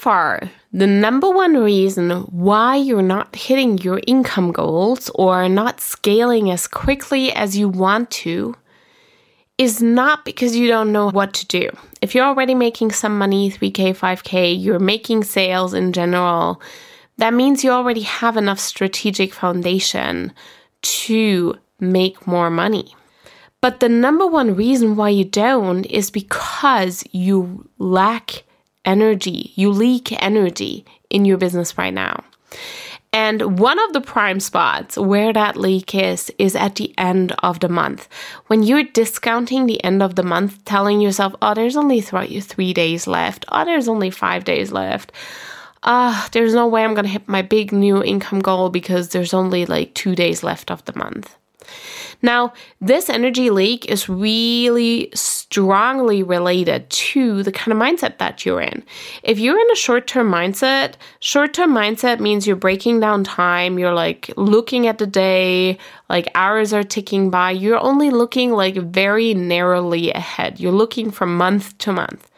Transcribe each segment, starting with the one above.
Far the number one reason why you're not hitting your income goals or not scaling as quickly as you want to is not because you don't know what to do. If you're already making some money, 3K, 5K, you're making sales in general, that means you already have enough strategic foundation to make more money. But the number one reason why you don't is because you lack energy. You leak energy in your business right now. And one of the prime spots where that leak is, is at the end of the month. When you're discounting the end of the month, telling yourself, oh, there's only th- three days left. Oh, there's only five days left. Ah, there's no way I'm to hit my big new income goal because there's only like two days left of the month. Now, this energy leak is really strongly related to the kind of mindset that you're in. If you're in a short term mindset, short term mindset means you're breaking down time, you're like looking at the day, like hours are ticking by, you're only looking like very narrowly ahead. You're looking from month to month.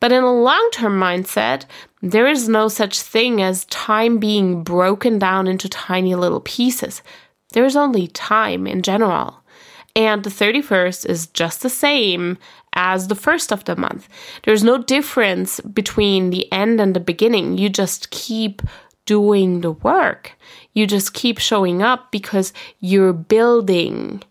But in a long term mindset, there is no such thing as time being broken down into tiny little pieces. There's only time in general. And the 31st is just the same as the first of the month. There's no difference between the end and the beginning. You just keep doing the work. You just keep showing up because you're building,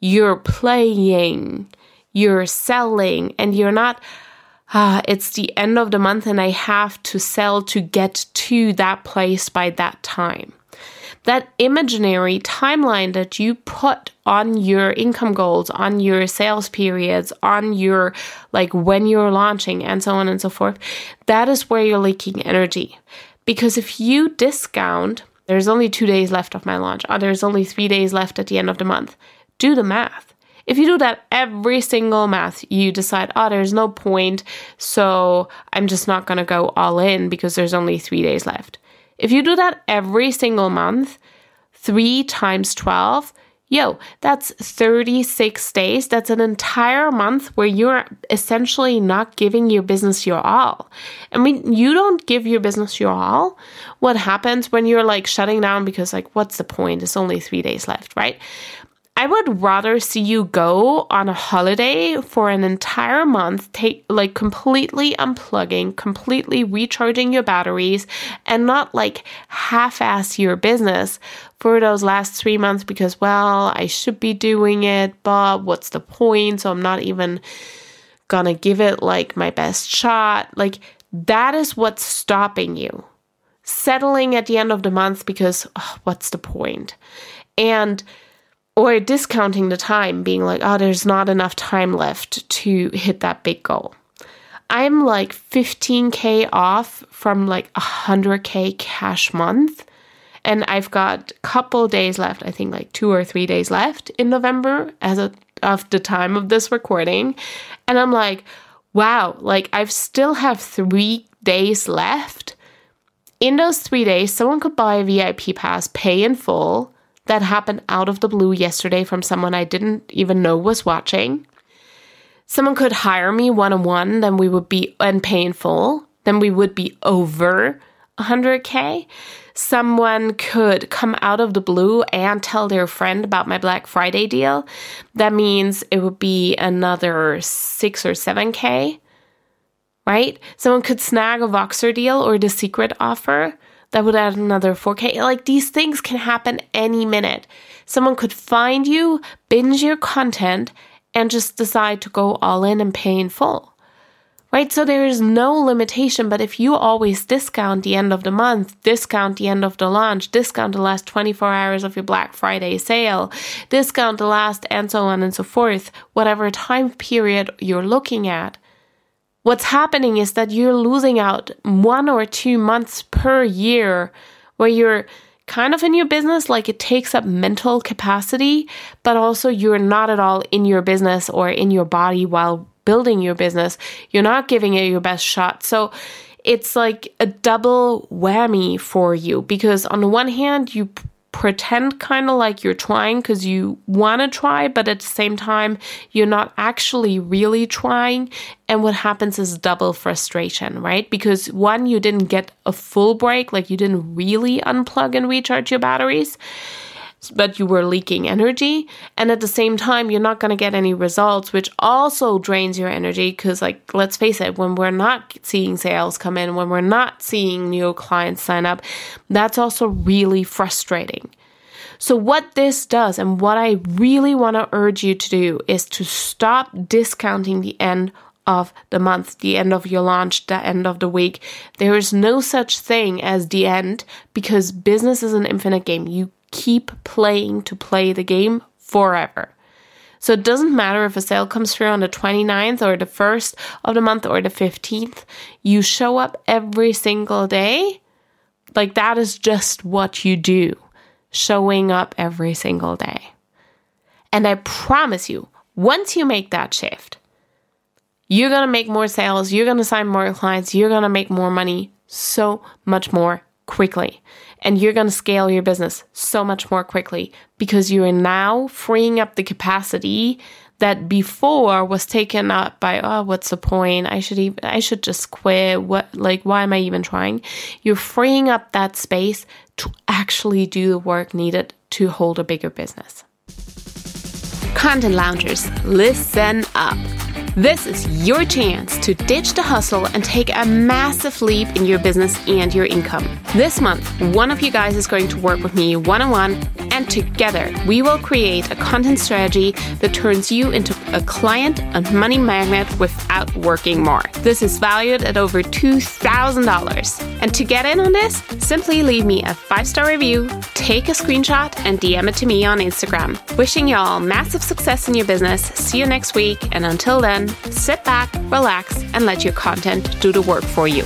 you're playing, you're selling, and you're not. Ah, it's the end of the month and I have to sell to get to that place by that time that imaginary timeline that you put on your income goals, on your sales periods, on your like when you're launching, and so on and so forth, that is where you're leaking energy. Because if you discount, there's only two days left of my launch, or there's only three days left at the end of the month, do the math. If you do that every single month, you decide, oh, there's no point, so I'm just not to go all in because there's only three days left. If you do that every single month, three times 12, yo, that's 36 days. That's an entire month where you're essentially not giving your business your all. I mean, you don't give your business your all. What happens when you're like shutting down because, like, what's the point? It's only three days left, right? I would rather see you go on a holiday for an entire month, take like completely unplugging, completely recharging your batteries, and not like half ass your business for those last three months because, well, I should be doing it, but what's the point? So I'm not even gonna give it like my best shot. Like, that is what's stopping you. Settling at the end of the month because, oh, what's the point? And or discounting the time, being like, oh, there's not enough time left to hit that big goal. I'm like 15k off from like a 100k cash month. And I've got a couple days left, I think like two or three days left in November as a, of the time of this recording. And I'm like, wow, like I still have three days left. In those three days, someone could buy a VIP pass, pay in full, that happened out of the blue yesterday from someone I didn't even know was watching. Someone could hire me one on one, then we would be unpainful, then we would be over 100K. Someone could come out of the blue and tell their friend about my Black Friday deal. That means it would be another 6 or 7K, right? Someone could snag a Voxer deal or the secret offer that would add another 4K. Like these things can happen any minute. Someone could find you, binge your content, and just decide to go all in and pay in full right? So there is no limitation. But if you always discount the end of the month, discount the end of the launch, discount the last 24 hours of your Black Friday sale, discount the last, and so on and so forth, whatever time period you're looking at, what's happening is that you're losing out one or two months per year where you're kind of in your business, like it takes up mental capacity, but also you're not at all in your business or in your body while building your business, you're not giving it your best shot. So it's like a double whammy for you because on the one hand, you pretend kind of like you're trying because you want to try, but at the same time, you're not actually really trying. And what happens is double frustration, right? Because one, you didn't get a full break, like you didn't really unplug and recharge your batteries but you were leaking energy. And at the same time, you're not going to get any results, which also drains your energy. Because, like, let's face it, when we're not seeing sales come in, when we're not seeing new clients sign up, that's also really frustrating. So, what this does, and what I really want to urge you to do, is to stop discounting the end of the month, the end of your launch, the end of the week. There is no such thing as the end because business is an infinite game. You keep playing to play the game forever. So it doesn't matter if a sale comes through on the 29th or the 1st of the month or the 15th, you show up every single day. Like that is just what you do, showing up every single day. And I promise you, once you make that shift, you're going to make more sales, you're going to sign more clients, you're going to make more money so much more quickly and you're going to scale your business so much more quickly because you are now freeing up the capacity that before was taken up by oh what's the point? I should even i should just quit. What like why am i even trying? You're freeing up that space to actually do the work needed to hold a bigger business. Content loungers listen up this is your chance to ditch the hustle and take a massive leap in your business and your income. This month, one of you guys is going to work with me one on one, and together we will create a content strategy that turns you into a client and money magnet without working more. This is valued at over $2,000. And to get in on this, simply leave me a five star review, take a screenshot, and DM it to me on Instagram. Wishing you all massive success in your business. See you next week, and until then, sit back, relax, and let your content do the work for you.